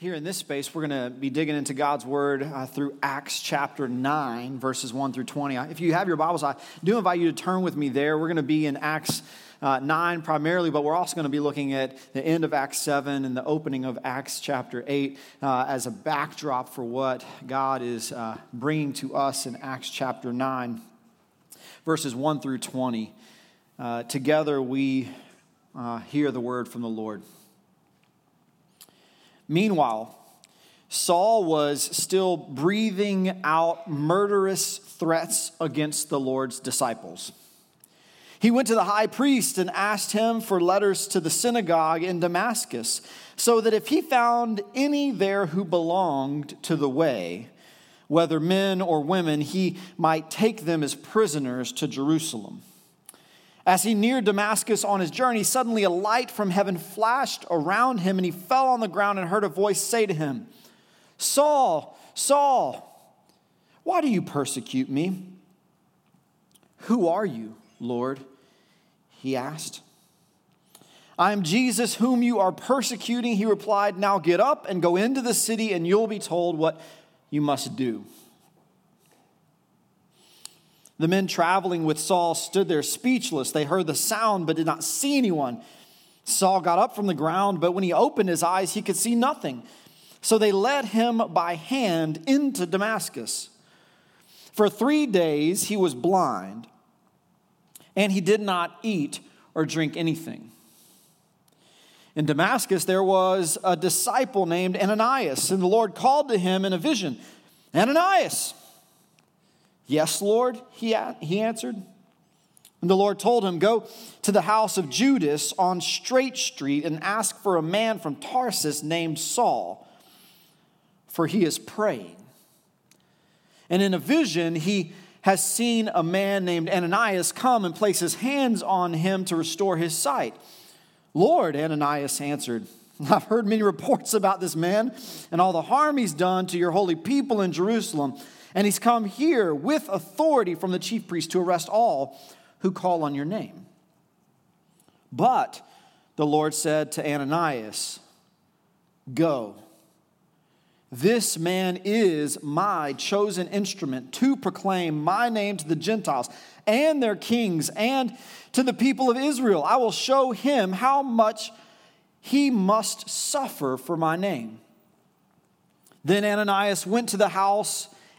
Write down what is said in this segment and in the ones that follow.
Here in this space, we're going to be digging into God's Word uh, through Acts chapter 9, verses 1 through 20. If you have your Bibles, I do invite you to turn with me there. We're going to be in Acts uh, 9 primarily, but we're also going to be looking at the end of Acts 7 and the opening of Acts chapter 8 uh, as a backdrop for what God is uh, bringing to us in Acts chapter 9, verses 1 through 20. Uh, together, we uh, hear the word from the Lord. Meanwhile, Saul was still breathing out murderous threats against the Lord's disciples. He went to the high priest and asked him for letters to the synagogue in Damascus, so that if he found any there who belonged to the way, whether men or women, he might take them as prisoners to Jerusalem. As he neared Damascus on his journey, suddenly a light from heaven flashed around him, and he fell on the ground and heard a voice say to him, Saul, Saul, why do you persecute me? Who are you, Lord? He asked. I am Jesus whom you are persecuting, he replied. Now get up and go into the city, and you'll be told what you must do. The men traveling with Saul stood there speechless. They heard the sound but did not see anyone. Saul got up from the ground, but when he opened his eyes, he could see nothing. So they led him by hand into Damascus. For three days he was blind, and he did not eat or drink anything. In Damascus, there was a disciple named Ananias, and the Lord called to him in a vision Ananias. Yes, Lord, he, he answered. And the Lord told him, Go to the house of Judas on Straight Street and ask for a man from Tarsus named Saul, for he is praying. And in a vision, he has seen a man named Ananias come and place his hands on him to restore his sight. Lord, Ananias answered, I've heard many reports about this man and all the harm he's done to your holy people in Jerusalem. And he's come here with authority from the chief priest to arrest all who call on your name. But the Lord said to Ananias, Go. This man is my chosen instrument to proclaim my name to the Gentiles and their kings and to the people of Israel. I will show him how much he must suffer for my name. Then Ananias went to the house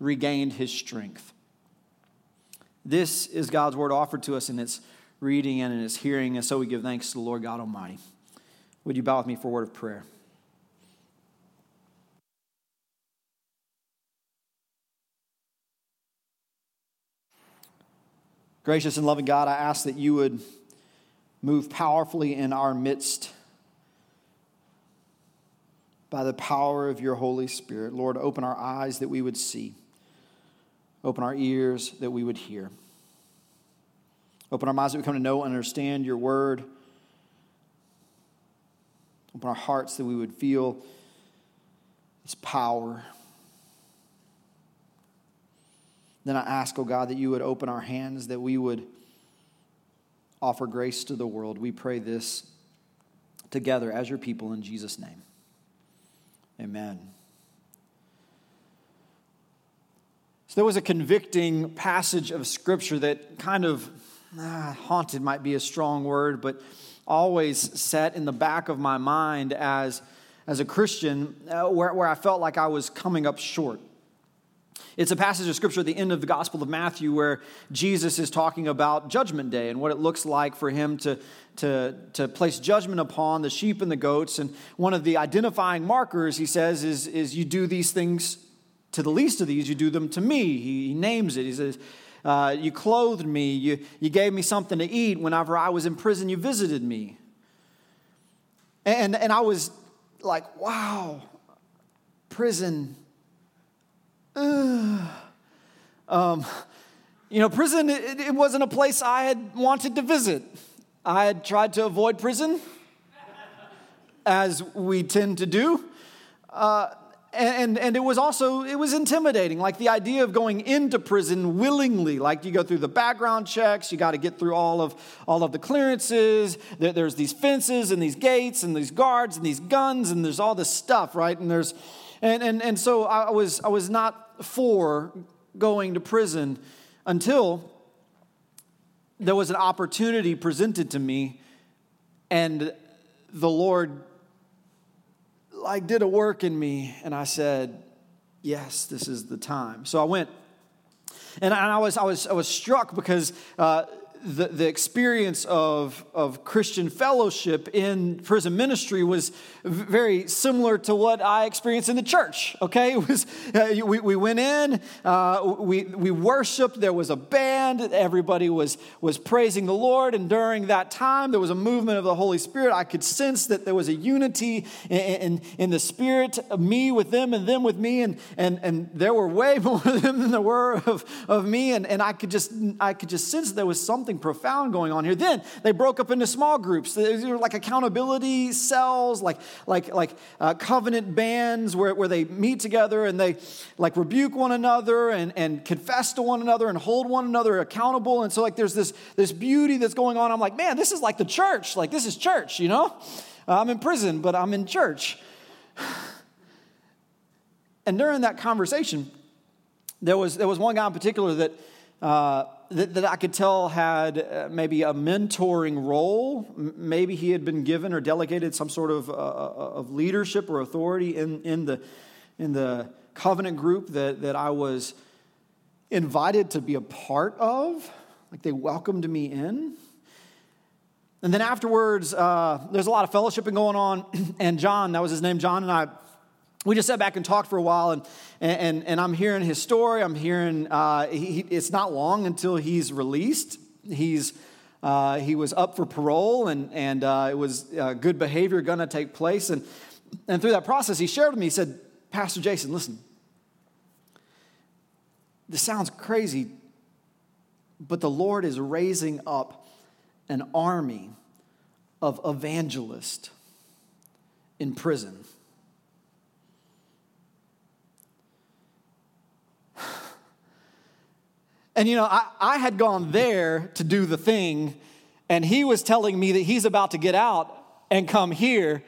regained his strength. This is God's word offered to us in its reading and in its hearing, and so we give thanks to the Lord God Almighty. Would you bow with me for a word of prayer? Gracious and loving God, I ask that you would move powerfully in our midst by the power of your Holy Spirit. Lord, open our eyes that we would see. Open our ears that we would hear. Open our minds that we come to know and understand your word. Open our hearts that we would feel its power. Then I ask, oh God, that you would open our hands, that we would offer grace to the world. We pray this together as your people in Jesus' name. Amen. So there was a convicting passage of scripture that kind of ah, haunted, might be a strong word, but always sat in the back of my mind as, as a Christian uh, where, where I felt like I was coming up short. It's a passage of scripture at the end of the Gospel of Matthew where Jesus is talking about Judgment Day and what it looks like for him to, to, to place judgment upon the sheep and the goats. And one of the identifying markers, he says, is, is you do these things to the least of these, you do them to me. He, he names it. He says, uh, You clothed me. You, you gave me something to eat. Whenever I was in prison, you visited me. And, and I was like, wow, prison. Um, you know, prison, it, it wasn't a place I had wanted to visit. I had tried to avoid prison, as we tend to do. Uh, and, and it was also it was intimidating like the idea of going into prison willingly. Like you go through the background checks you got to get through all of all of the clearances. There, there's these fences and these gates and these guards and these guns and there's all this stuff right? And there's and and, and so i was i was not for going to prison until there was an opportunity presented to me and the lord like did a work in me and I said, yes, this is the time. So I went and I was, I was, I was struck because uh, the, the experience of, of Christian fellowship in prison ministry was very similar to what I experienced in the church. Okay, it was uh, we, we went in, uh, we we worshiped. There was a band. Everybody was was praising the Lord, and during that time, there was a movement of the Holy Spirit. I could sense that there was a unity in, in, in the Spirit, me with them, and them with me, and and and there were way more of them than there were of, of me, and, and I could just I could just sense there was something something profound going on here. Then they broke up into small groups. They were like accountability cells, like, like, like uh, covenant bands where, where they meet together and they like rebuke one another and, and confess to one another and hold one another accountable. And so like there's this, this beauty that's going on. I'm like, man, this is like the church. Like this is church, you know? I'm in prison, but I'm in church. And during that conversation, there was, there was one guy in particular that uh, that, that, I could tell had uh, maybe a mentoring role. Maybe he had been given or delegated some sort of, uh, uh, of leadership or authority in, in, the, in the covenant group that, that I was invited to be a part of. Like they welcomed me in. And then afterwards, uh, there's a lot of fellowshipping going on. And John, that was his name, John and I we just sat back and talked for a while, and, and, and I'm hearing his story. I'm hearing uh, he, it's not long until he's released. He's, uh, he was up for parole, and, and uh, it was uh, good behavior going to take place. And, and through that process, he shared with me, he said, Pastor Jason, listen, this sounds crazy, but the Lord is raising up an army of evangelists in prison And you know, I, I had gone there to do the thing, and he was telling me that he's about to get out and come here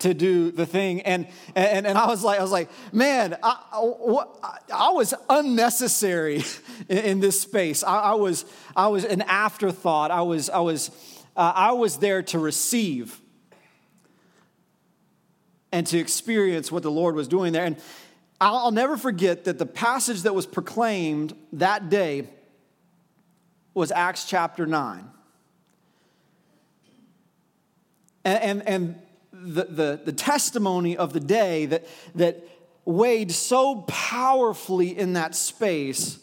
to do the thing. And, and, and I was like, I was like, man, I, I, I was unnecessary in, in, this space. I, I, was, I was an afterthought. I was, I was, uh, I was there to receive and to experience what the Lord was doing there. And, I'll never forget that the passage that was proclaimed that day was Acts chapter 9. And, and, and the, the, the testimony of the day that, that weighed so powerfully in that space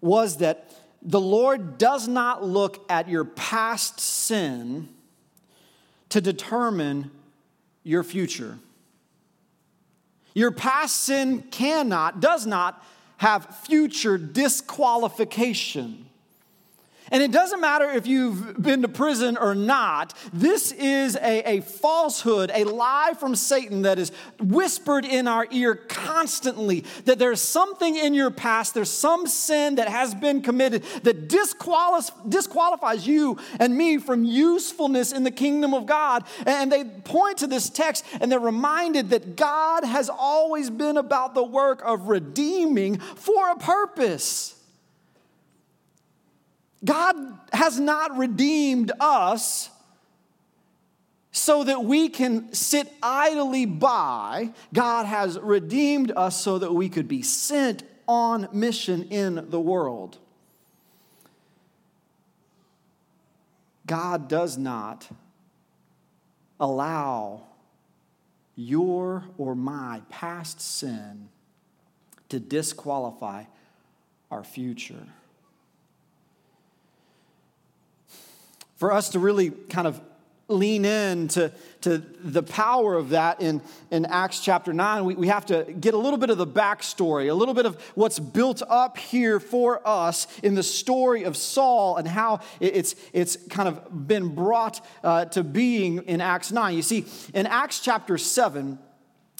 was that the Lord does not look at your past sin to determine your future. Your past sin cannot, does not have future disqualification. And it doesn't matter if you've been to prison or not, this is a, a falsehood, a lie from Satan that is whispered in our ear constantly that there's something in your past, there's some sin that has been committed that disqualifies, disqualifies you and me from usefulness in the kingdom of God. And they point to this text and they're reminded that God has always been about the work of redeeming for a purpose. God has not redeemed us so that we can sit idly by. God has redeemed us so that we could be sent on mission in the world. God does not allow your or my past sin to disqualify our future. For us to really kind of lean in to, to the power of that in, in Acts chapter 9, we, we have to get a little bit of the backstory, a little bit of what's built up here for us in the story of Saul and how it's, it's kind of been brought uh, to being in Acts 9. You see, in Acts chapter 7,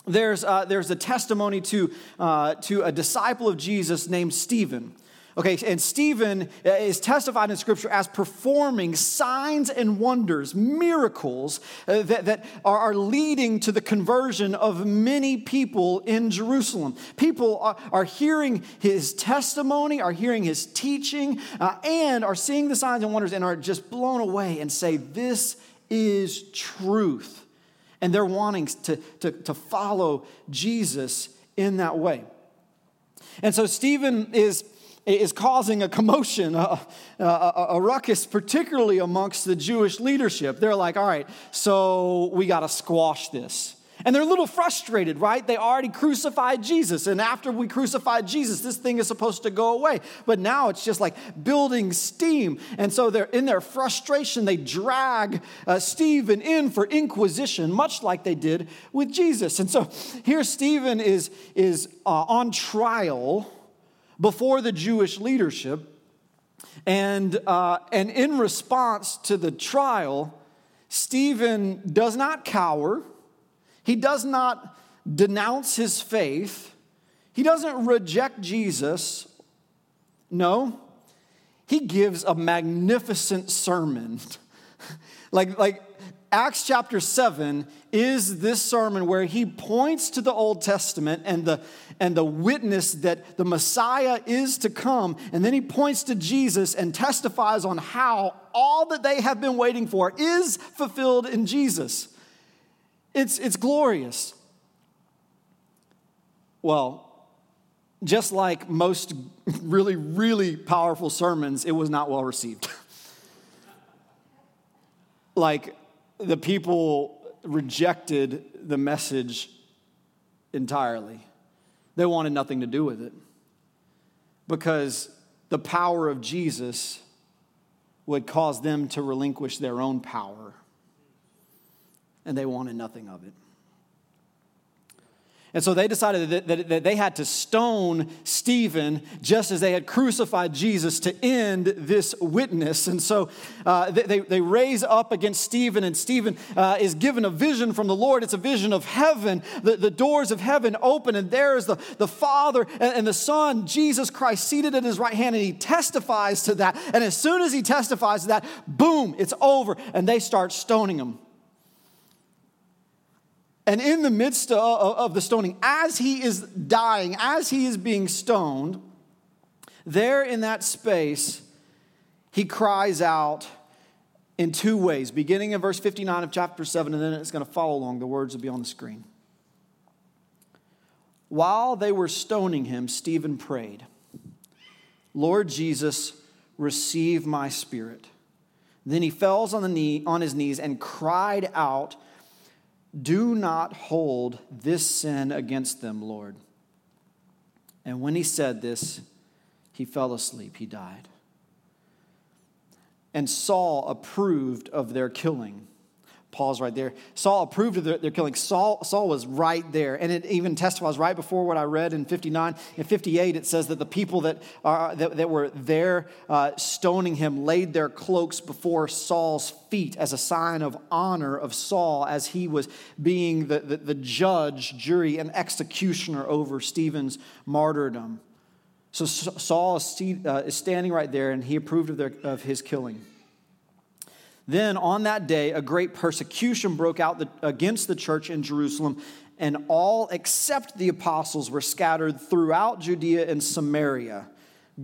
there's, uh, there's a testimony to, uh, to a disciple of Jesus named Stephen. Okay, and Stephen uh, is testified in Scripture as performing signs and wonders, miracles uh, that, that are, are, leading to the conversion of many people in Jerusalem. People are, are hearing his testimony, are hearing his teaching, uh, and are seeing the signs and wonders and are just blown away and say, This is truth. And they're wanting to, to, to follow Jesus in that way. And so Stephen is is causing a commotion, a, a, a, ruckus, particularly amongst the Jewish leadership. They're like, all right, so we got to squash this. And they're a little frustrated, right? They already crucified Jesus. And after we crucified Jesus, this thing is supposed to go away. But now it's just like building steam. And so they're in their frustration, they drag uh, Stephen in for inquisition, much like they did with Jesus. And so here Stephen is, is uh, on trial before the Jewish leadership. And, uh, and in response to the trial, Stephen does not cower, he does not denounce his faith, he doesn't reject Jesus. No, he gives a magnificent sermon. like, like Acts chapter 7 is this sermon where he points to the Old Testament and the, and the witness that the Messiah is to come. And then he points to Jesus and testifies on how all that they have been waiting for is fulfilled in Jesus. It's, it's glorious. Well, just like most really, really powerful sermons, it was not well received. like, the people rejected the message entirely. They wanted nothing to do with it because the power of Jesus would cause them to relinquish their own power, and they wanted nothing of it. And so they decided that, that, that, they had to stone Stephen just as they had crucified Jesus to end this witness. And so uh, they, they raise up against Stephen, and Stephen uh, is given a vision from the Lord. It's a vision of heaven. The, the doors of heaven open, and there is the, the Father and, and the Son, Jesus Christ, seated at his right hand, and he testifies to that. And as soon as he testifies to that, boom, it's over, and they start stoning him. And in the midst of the stoning, as he is dying, as he is being stoned, there in that space, he cries out in two ways, beginning in verse 59 of chapter 7, and then it's going to follow along. The words will be on the screen. While they were stoning him, Stephen prayed, Lord Jesus, receive my spirit. Then he falls on, the knee, on his knees and cried out, do not hold this sin against them, Lord. And when he said this, he fell asleep, he died. And Saul approved of their killing. Paul's right there. Saul approved of their, their, killing. Saul, Saul was right there. And it even testifies right before what I read in 59. In 58, it says that the people that, are, that, that were there uh, stoning him laid their cloaks before Saul's feet as a sign of honor of Saul as he was being the, the, the judge, jury, and executioner over Stephen's martyrdom. So Saul is, uh, is standing right there, and he approved of, their, of his killing. Then on that day, a great persecution broke out against the church in Jerusalem, and all except the apostles were scattered throughout Judea and Samaria.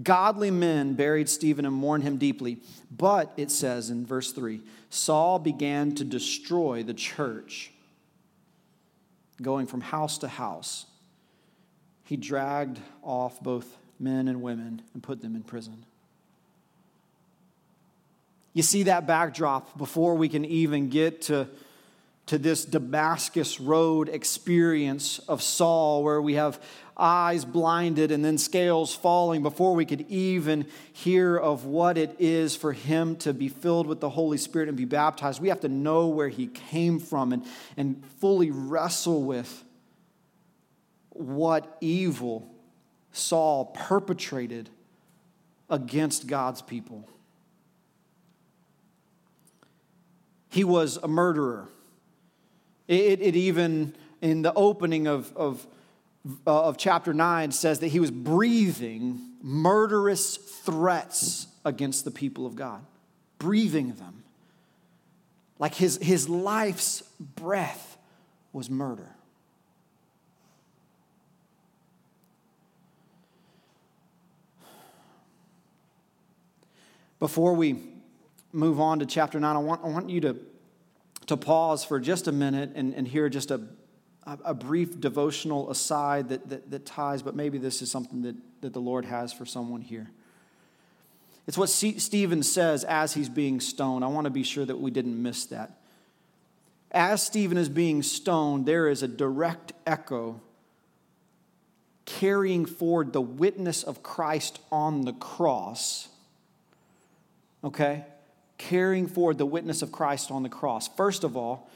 Godly men buried Stephen and mourned him deeply. But it says in verse 3 Saul began to destroy the church, going from house to house. He dragged off both men and women and put them in prison. You see that backdrop before we can even get to to this Damascus Road experience of Saul, where we have eyes blinded and then scales falling before we could even hear of what it is for him to be filled with the Holy Spirit and be baptized. We have to know where he came from and, and fully wrestle with what evil Saul perpetrated against God's people. He was a murderer. It, it even, in the opening of, of, uh, of chapter 9, says that he was breathing murderous threats against the people of God, breathing them. Like his, his life's breath was murder. Before we move on to chapter 9, I want, I want you to, to pause for just a minute and, and hear just a, a brief devotional aside that, that, that ties, but maybe this is something that, that the Lord has for someone here. It's what C- Stephen says as he's being stoned. I want to be sure that we didn't miss that. As Stephen is being stoned, there is a direct echo carrying forward the witness of Christ on the cross. Okay? Carrying forward the witness of Christ on the cross. First of all,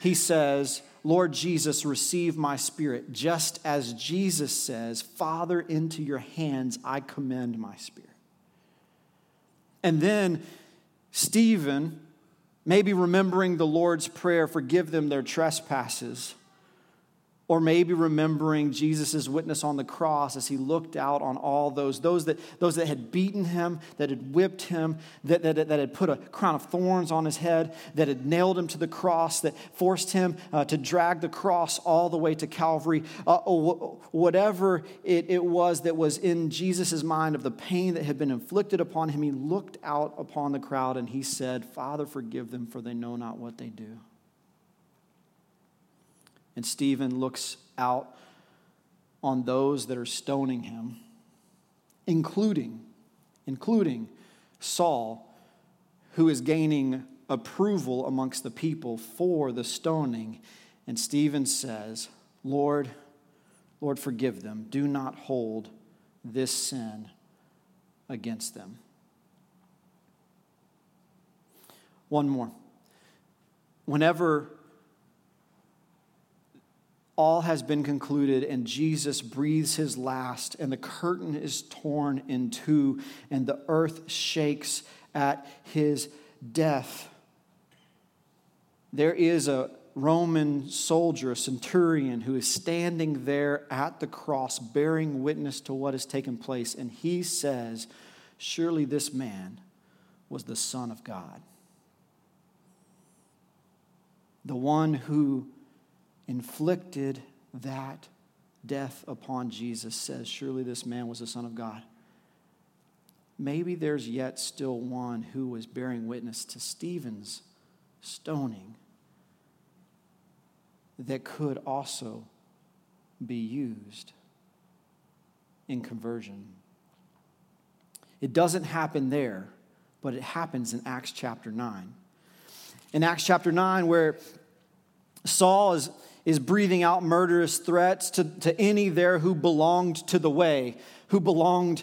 he says, Lord Jesus, receive my spirit, just as Jesus says, Father, into your hands I commend my spirit. And then Stephen, maybe remembering the Lord's Prayer, forgive them their trespasses or maybe remembering Jesus' witness on the cross as he looked out on all those, those that, those that had beaten him, that had whipped him, that, that, that had put a crown of thorns on his head, that had nailed him to the cross, that forced him uh, to drag the cross all the way to Calvary. Uh, whatever it, it was that was in Jesus' mind of the pain that had been inflicted upon him, he looked out upon the crowd and he said, Father, forgive them, for they know not what they do. And Stephen looks out on those that are stoning him, including, including Saul, who is gaining approval amongst the people for the stoning. And Stephen says, Lord, Lord, forgive them. Do not hold this sin against them. One more. Whenever all has been concluded and Jesus breathes his last, and the curtain is torn in two, and the earth shakes at his death. There is a Roman soldier, a centurion, who is standing there at the cross, bearing witness to what has taken place, and he says, Surely this man was the Son of God. The one who inflicted that death upon Jesus says, Surely this man was the Son of God. Maybe there's yet still one who was bearing witness to Stephen's stoning that could also be used in conversion. It doesn't happen there, but it happens in Acts chapter 9. In Acts chapter 9, where Saul is is breathing out murderous threats to, to any there who belonged to the way, who belonged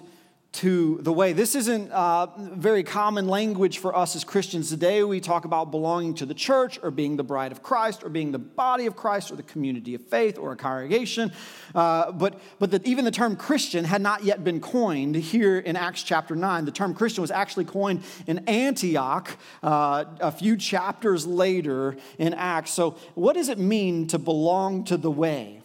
to the way. This isn't uh, very common language for us as Christians today. We talk about belonging to the church or being the bride of Christ or being the body of Christ or the community of faith or a congregation. Uh, but but the, even the term Christian had not yet been coined here in Acts chapter 9. The term Christian was actually coined in Antioch uh, a few chapters later in Acts. So, what does it mean to belong to the way?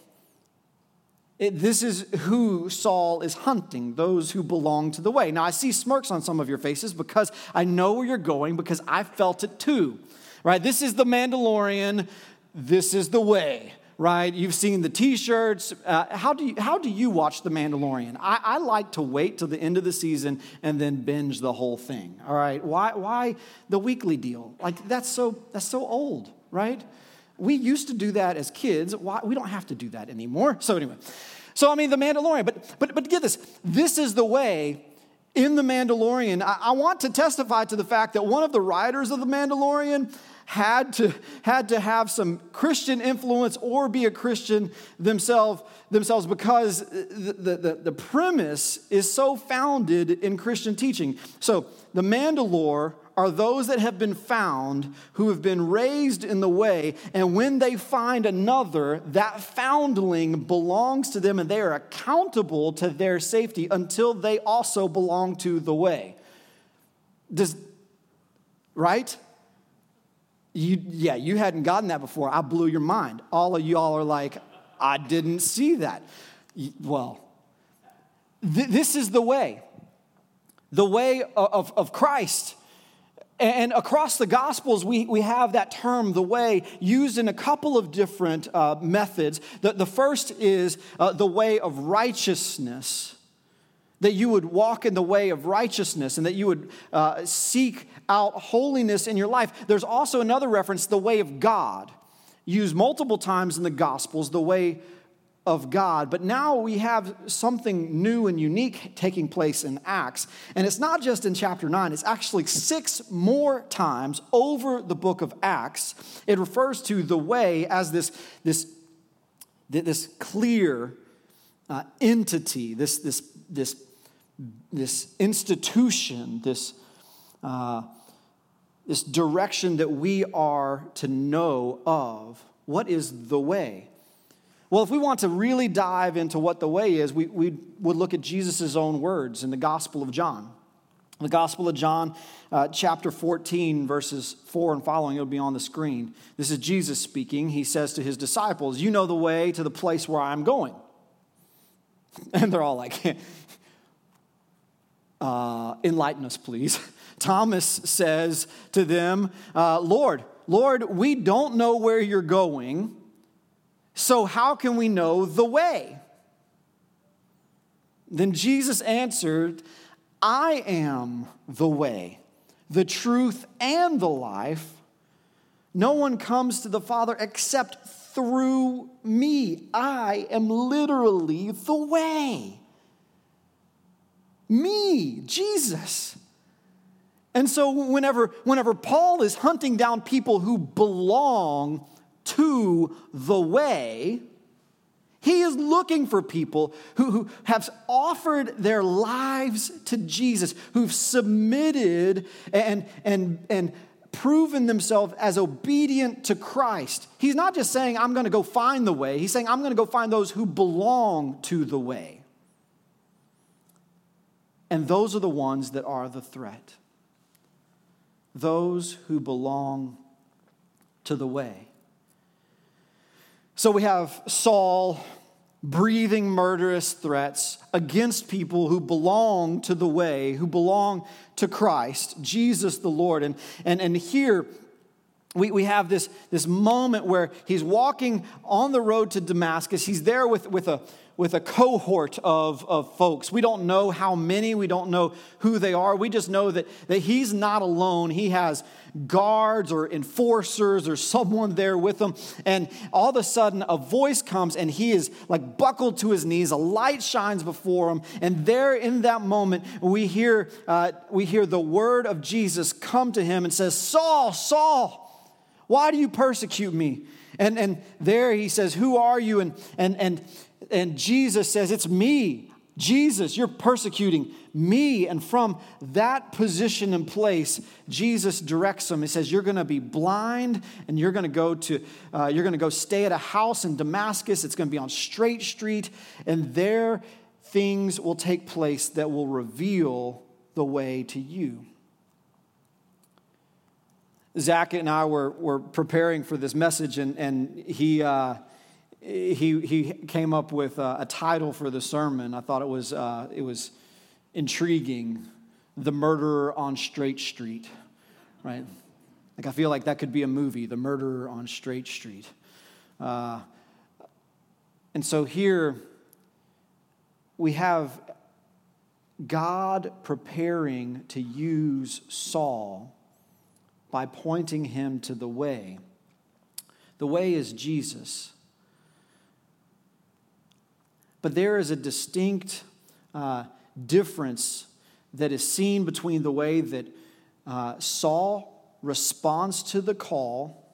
It, this is who Saul is hunting, those who belong to the way. Now, I see smirks on some of your faces because I know where you're going because I felt it too, right? This is the Mandalorian, this is the way, right? You've seen the t shirts. Uh, how, do you, how do you watch The Mandalorian? I, I like to wait till the end of the season and then binge the whole thing, all right? Why, why the weekly deal? Like, that's so, that's so old, right? We used to do that as kids. Why? We don't have to do that anymore. So, anyway, so I mean, the Mandalorian, but, but, but get this this is the way in the Mandalorian. I, I want to testify to the fact that one of the writers of the Mandalorian had to, had to have some Christian influence or be a Christian themselves, themselves because the, the, the premise is so founded in Christian teaching. So the Mandalore are those that have been found who have been raised in the way, and when they find another, that foundling belongs to them and they are accountable to their safety until they also belong to the way. Does, right? You, yeah, you hadn't gotten that before. I blew your mind. All of y'all are like, I didn't see that. Well, th- this is the way the way of, of Christ. And across the Gospels, we, we have that term, the way, used in a couple of different uh, methods. The, the first is uh, the way of righteousness, that you would walk in the way of righteousness and that you would uh, seek out holiness in your life. There's also another reference, the way of God, used multiple times in the Gospels, the way of God. But now we have something new and unique taking place in Acts. And it's not just in chapter 9, it's actually six more times over the book of Acts. It refers to the way as this, this, this clear uh, entity, this, this, this, this institution, this, uh, this direction that we are to know of. What is the way? Well, if we want to really dive into what the way is, we, we would look at Jesus' own words in the Gospel of John. The Gospel of John, uh, chapter 14, verses 4 and following, it'll be on the screen. This is Jesus speaking. He says to his disciples, You know the way to the place where I'm going. And they're all like, uh, Enlighten us, please. Thomas says to them, uh, Lord, Lord, we don't know where you're going. So, how can we know the way? Then Jesus answered, I am the way, the truth, and the life. No one comes to the Father except through me. I am literally the way. Me, Jesus. And so, whenever, whenever Paul is hunting down people who belong to the way, he is looking for people who, who have offered their lives to Jesus, who've submitted and, and, and proven themselves as obedient to Christ. He's not just saying, I'm going to go find the way, he's saying, I'm going to go find those who belong to the way. And those are the ones that are the threat. Those who belong to the way. So we have Saul breathing murderous threats against people who belong to the way, who belong to Christ, Jesus the Lord. And, and, and here we, we have this, this moment where he's walking on the road to Damascus. He's there with, with a with a cohort of, of folks. We don't know how many, we don't know who they are. We just know that, that he's not alone. He has guards or enforcers or someone there with him. And all of a sudden, a voice comes and he is like buckled to his knees. A light shines before him. And there in that moment, we hear, uh, we hear the word of Jesus come to him and says, Saul, Saul, why do you persecute me? And, and there he says, Who are you? And, and, and and Jesus says, It's me. Jesus, you're persecuting me. And from that position and place, Jesus directs him. He says, You're going to be blind and you're going to go to, uh, you're going to go stay at a house in Damascus. It's going to be on Straight Street. And there things will take place that will reveal the way to you. Zach and I were, were preparing for this message, and, and he, uh, he, he came up with a, a, title for the sermon. I thought it was, uh, it was intriguing The Murderer on Straight Street, right? Like, I feel like that could be a movie, The Murderer on Straight Street. Uh, and so here we have God preparing to use Saul by pointing him to the way. The way is Jesus. But there is a distinct uh, difference that is seen between the way that uh, Saul responds to the call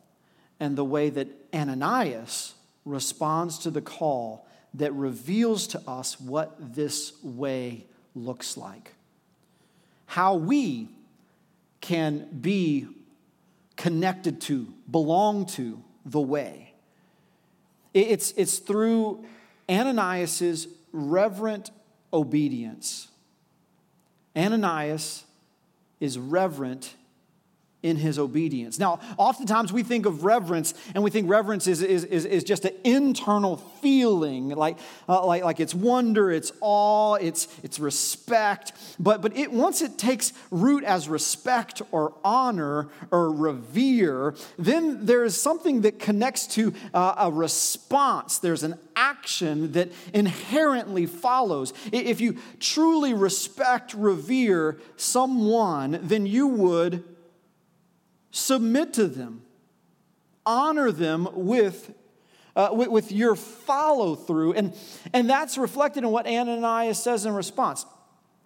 and the way that Ananias responds to the call that reveals to us what this way looks like. How we can be connected to, belong to the way. It's, it's through Ananias's reverent obedience. Ananias is reverent in his obedience. Now, oftentimes we think of reverence and we think reverence is, is, is, is just an internal feeling, like, uh, like, like it's wonder, it's awe, it's, it's respect. But, but it, once it takes root as respect or honor or revere, then there is something that connects to uh, a response. There's an action that inherently follows. If you truly respect, revere someone, then you would submit to them, honor them with, uh, with, with, your follow through. And, and that's reflected in what Ananias says in response.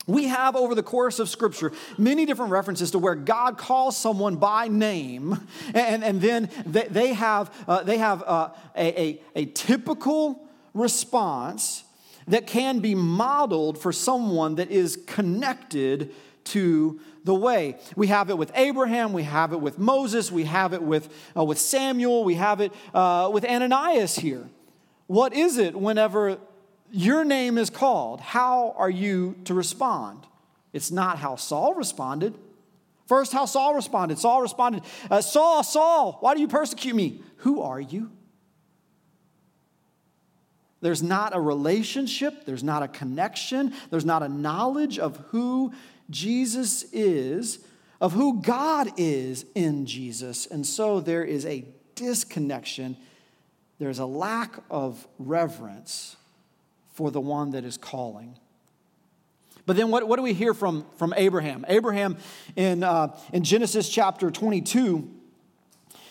We have over the course of Scripture many different references to where God calls someone by name, and, and then they, they have, uh, they have uh, a, a, a typical response that can be modeled for someone that is connected to the way. We have it with Abraham, we have it with Moses, we have it with, uh, with Samuel, we have it uh, with Ananias here. What is it whenever your name is called? How are you to respond? It's not how Saul responded. First, how Saul responded. Saul responded, uh, Saul, Saul, why do you persecute me? Who are you? There's not a relationship, there's not a connection, there's not a knowledge of who Jesus is, of who God is in Jesus. And so there is a disconnection, there's a lack of reverence for the one that is calling. But then what, what do we hear from, from Abraham? Abraham in, uh, in Genesis chapter 22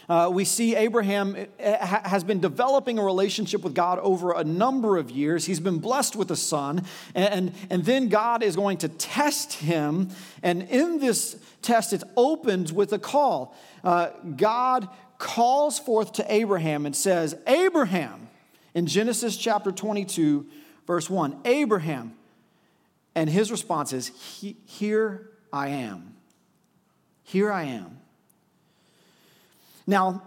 uh, we see Abraham eh, eh, has been developing a relationship with God over a number of years. He's been blessed with a son, and, and then God is going to test him. And in this test, it opens with a call. Uh, God calls forth to Abraham and says, Abraham, in Genesis chapter 22, verse 1, Abraham. And his response is, Here I am. Here I am. Now,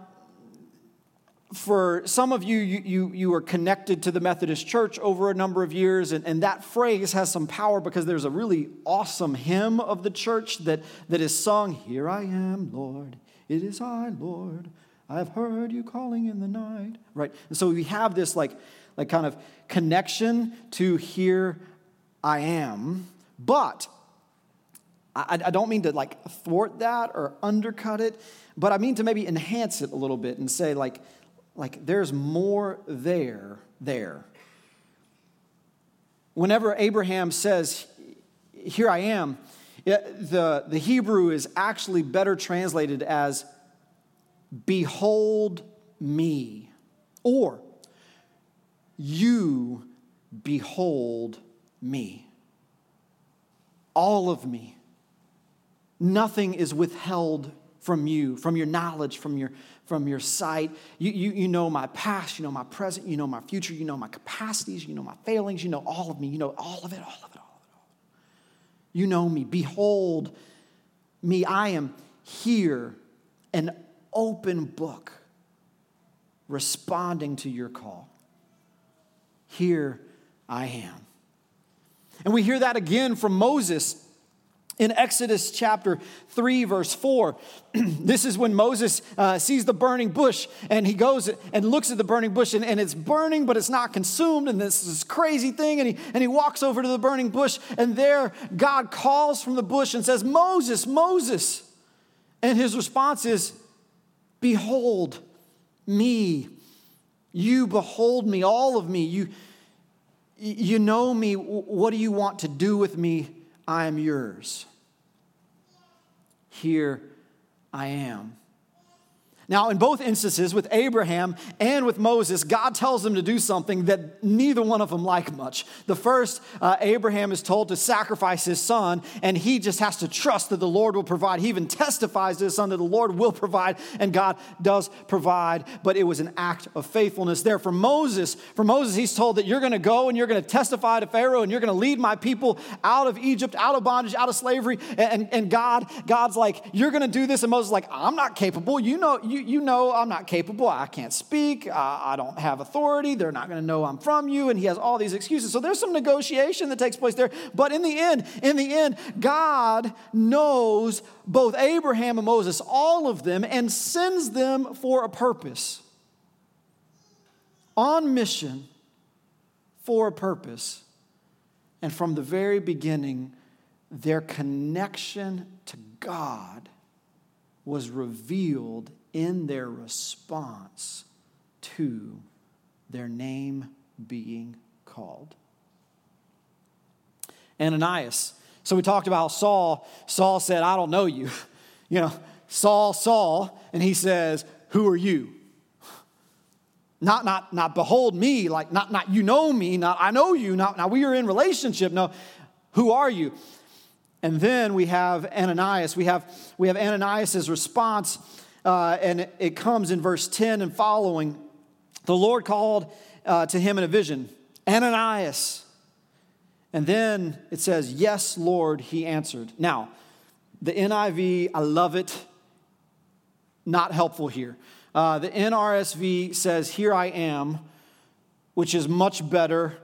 for some of you, you, you, you are connected to the Methodist Church over a number of years, and, and that phrase has some power because there's a really awesome hymn of the church that, that is sung Here I am, Lord, it is I, Lord, I've heard you calling in the night. Right? And so we have this like, like kind of connection to here I am, but I, I don't mean to like thwart that or undercut it but I mean to maybe enhance it a little bit and say, like, like there's more there, there. Whenever Abraham says, Here I am, the, the Hebrew is actually better translated as, Behold me, or You behold me. All of me. Nothing is withheld from you, from your knowledge, from your, from your sight. You, you, you know my past, you know my present, you know my future, you know my capacities, you know my failings, you know all of me, you know all of it, all of it, all of it, all. You know me. Behold me. I am here, an open book, responding to your call. Here I am. And we hear that again from Moses in Exodus chapter 3, verse 4, this is when Moses uh, sees the burning bush and he goes and looks at the burning bush and, and it's burning, but it's not consumed. And this is crazy thing. And he, and he walks over to the burning bush and there God calls from the bush and says, Moses, Moses. And his response is, Behold me. You behold me, all of me. You, you know me. What do you want to do with me? I am yours. Here I am. Now, in both instances, with Abraham and with Moses, God tells them to do something that neither one of them like much. The first, uh, Abraham is told to sacrifice his son, and he just has to trust that the Lord will provide. He even testifies to his son that the Lord will provide, and God does provide, but it was an act of faithfulness there. For Moses, for Moses, he's told that you're going to go and you're going to testify to Pharaoh, and you're going to lead my people out of Egypt, out of bondage, out of slavery. And, and God, God's like, you're going to do this, and Moses like, I'm not capable. You know, you you, know I'm not capable. I can't speak. I, I don't have authority. They're not going to know I'm from you. And he has all these excuses. So there's some negotiation that takes place there. But in the end, in the end, God knows both Abraham and Moses, all of them, and sends them for a purpose. On mission for a purpose. And from the very beginning, their connection to God was revealed in their response to their name being called. Ananias. So we talked about Saul. Saul said, I don't know you. You know, Saul, Saul, and he says, Who are you? Not, not, not behold me, like not, not you know me, not I know you, not now we are in relationship. No, who are you? And then we have Ananias. We have, we have Ananias' response uh, and it comes in verse 10 and following. The Lord called uh, to him in a vision, Ananias. And then it says, Yes, Lord, he answered. Now, the NIV, I love it, not helpful here. Uh, the NRSV says, Here I am, which is much better,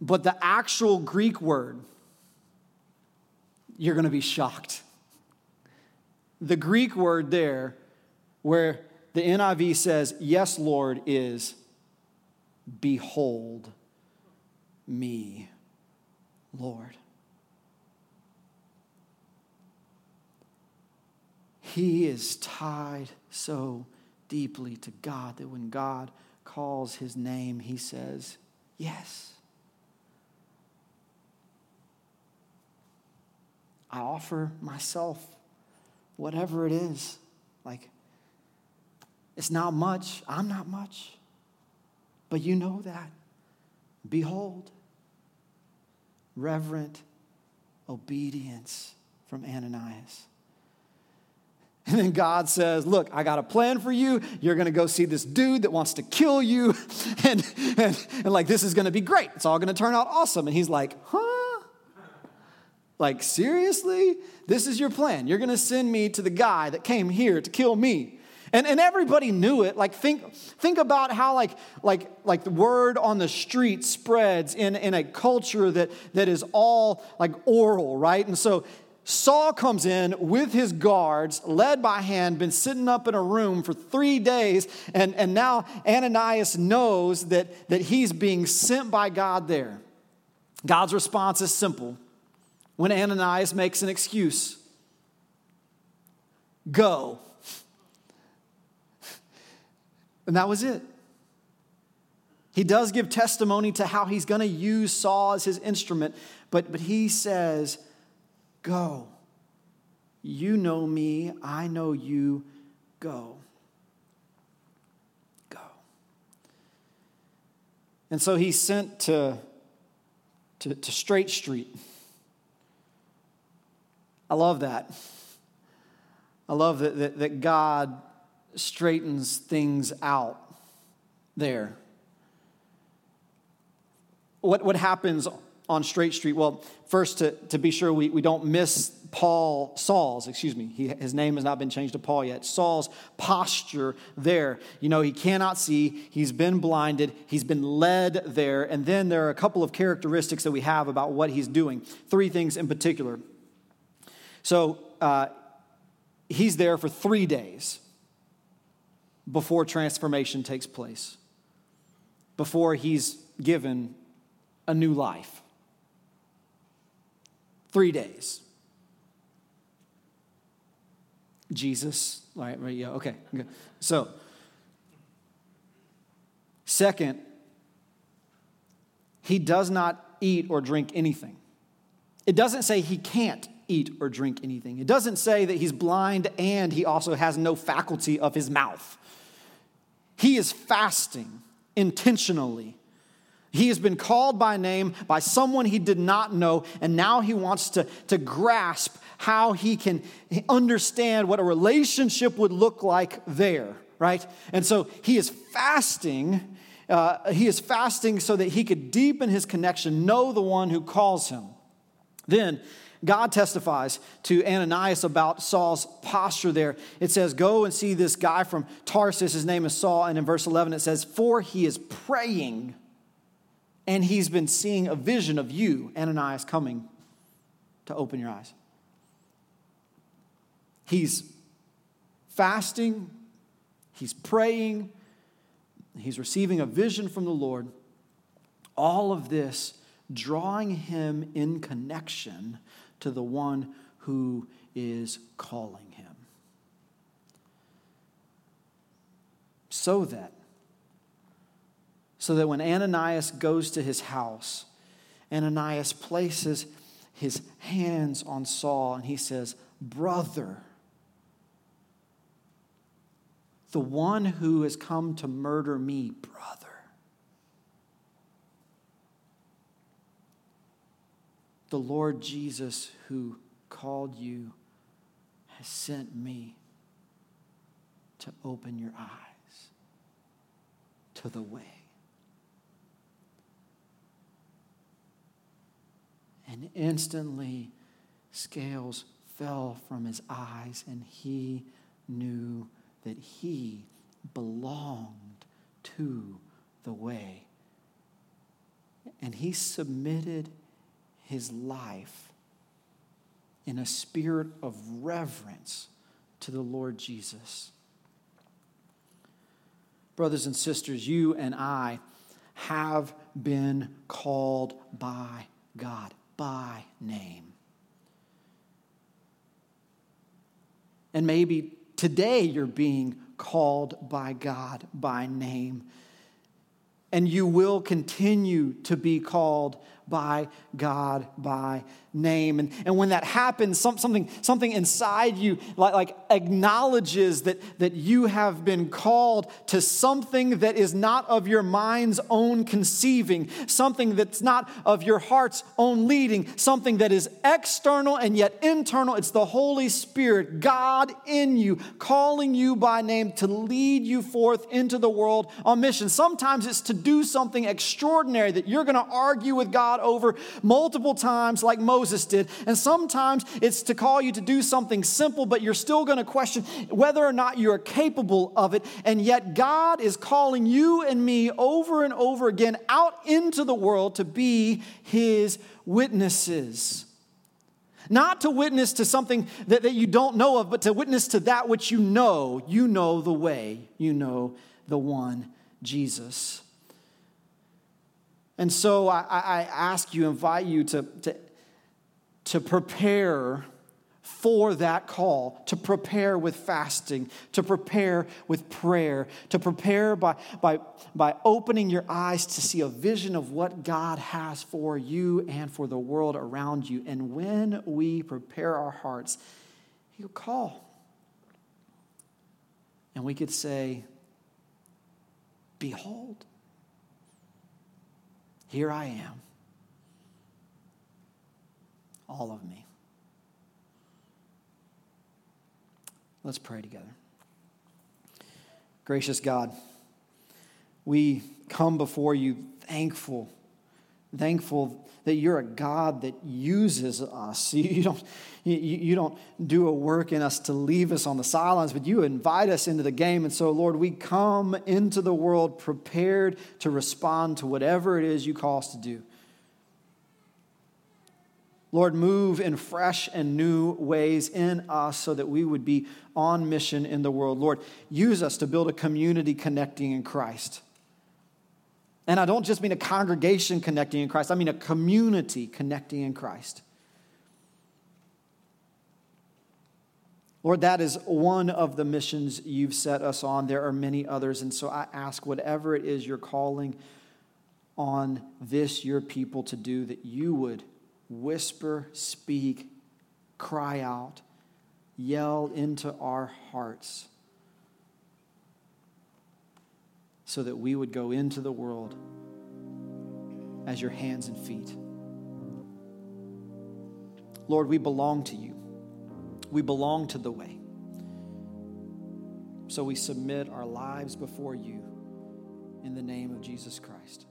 but the actual Greek word, you're going to be shocked. The Greek word there where the NIV says, Yes, Lord, is behold me, Lord. He is tied so deeply to God that when God calls his name, he says, Yes. I offer myself, whatever it is. Like, it's not much. I'm not much. But you know that. Behold, reverent obedience from Ananias. And then God says, Look, I got a plan for you. You're going to go see this dude that wants to kill you. And, and, and like, this is going to be great. It's all going to turn out awesome. And he's like, Huh? Like, seriously? This is your plan. You're going to send me to the guy that came here to kill me. And, and everybody knew it. Like think, think about how like, like, like the word on the street spreads in, in a culture that, that is all like oral, right? And so Saul comes in with his guards, led by hand, been sitting up in a room for three days, and, and now Ananias knows that, that he's being sent by God there. God's response is simple when Ananias makes an excuse go. And that was it. He does give testimony to how he's going to use Saul as his instrument, but, but he says, Go. You know me, I know you, go. Go. And so he's sent to, to, to Straight Street. I love that. I love that, that, that God straightens things out there. What, what happens on Straight Street? Well, first, to, to be sure we, we don't miss Paul, Saul's, excuse me, he, his name has not been changed to Paul yet. Saul's posture there. You know, he cannot see, he's been blinded, he's been led there. And then there are a couple of characteristics that we have about what he's doing. Three things in particular. So uh, he's there for three days before transformation takes place, before he's given a new life. Three days. Jesus, all right, right, yeah, okay. okay. So, second, he does not eat or drink anything. It doesn't say he can't eat or drink anything. It doesn't say that he's blind and he also has no faculty of his mouth. He is fasting intentionally. He has been called by name by someone he did not know, and now he wants to, to grasp how he can understand what a relationship would look like there, right? And so he is fasting. Uh, he is fasting so that he could deepen his connection, know the one who calls him. Then God testifies to Ananias about Saul's posture there. It says, Go and see this guy from Tarsus. His name is Saul. And in verse 11, it says, For he is praying and he's been seeing a vision of you, Ananias, coming to open your eyes. He's fasting, he's praying, he's receiving a vision from the Lord. All of this drawing him in connection to the one who is calling him. So that, so that when Ananias goes to his house, Ananias places his hands on Saul and he says, Brother, the one who has come to murder me, brother. The Lord Jesus, who called you, has sent me to open your eyes to the way. And instantly, scales fell from his eyes, and he knew that he belonged to the way. And he submitted his life in a spirit of reverence to the Lord Jesus. Brothers and sisters, you and I have been called by God, by name. And maybe today you're being called by God by name. And you will continue to be called by God by name. And, and when that happens, some, something, something inside you like, like acknowledges that, that you have been called to something that is not of your mind's own conceiving, something that's not of your heart's own leading, something that is external and yet internal. It's the Holy Spirit, God in you, calling you by name to lead you forth into the world on mission. Sometimes it's to do something extraordinary that you're going to argue with God over multiple times, like Moses did. And sometimes it's to call you to do something simple, but you're still going to question whether or not you're capable of it. And yet, God is calling you and me over and over again out into the world to be His witnesses. Not to witness to something that, that you don't know of, but to witness to that which you know. You know the way, you know the one, Jesus. And so I, I ask you, invite you to, to, to prepare for that call, to prepare with fasting, to prepare with prayer, to prepare by, by, by opening your eyes to see a vision of what God has for you and for the world around you. And when we prepare our hearts, He'll call. And we could say, Behold, here I am. All of me. Let's pray together. Gracious God, we come before you thankful, thankful that you're a God that uses us. You don't, you, don't do a work in us to leave us on the sidelines, but you invite us into the game. And so, Lord, we come into the world prepared to respond to whatever it is you call us to do. Lord, move in fresh and new ways in us so that we would be on mission in the world. Lord, use us to build a community connecting in Christ. And I don't just mean a congregation connecting in Christ, I mean a community connecting in Christ. Lord, that is one of the missions you've set us on. There are many others. And so I ask, whatever it is you're calling on this, your people, to do, that you would whisper, speak, cry out, yell into our hearts so that we would go into the world as your hands and feet. Lord, we belong to you. We belong to the way. So we submit our lives before you in the name of Jesus Christ.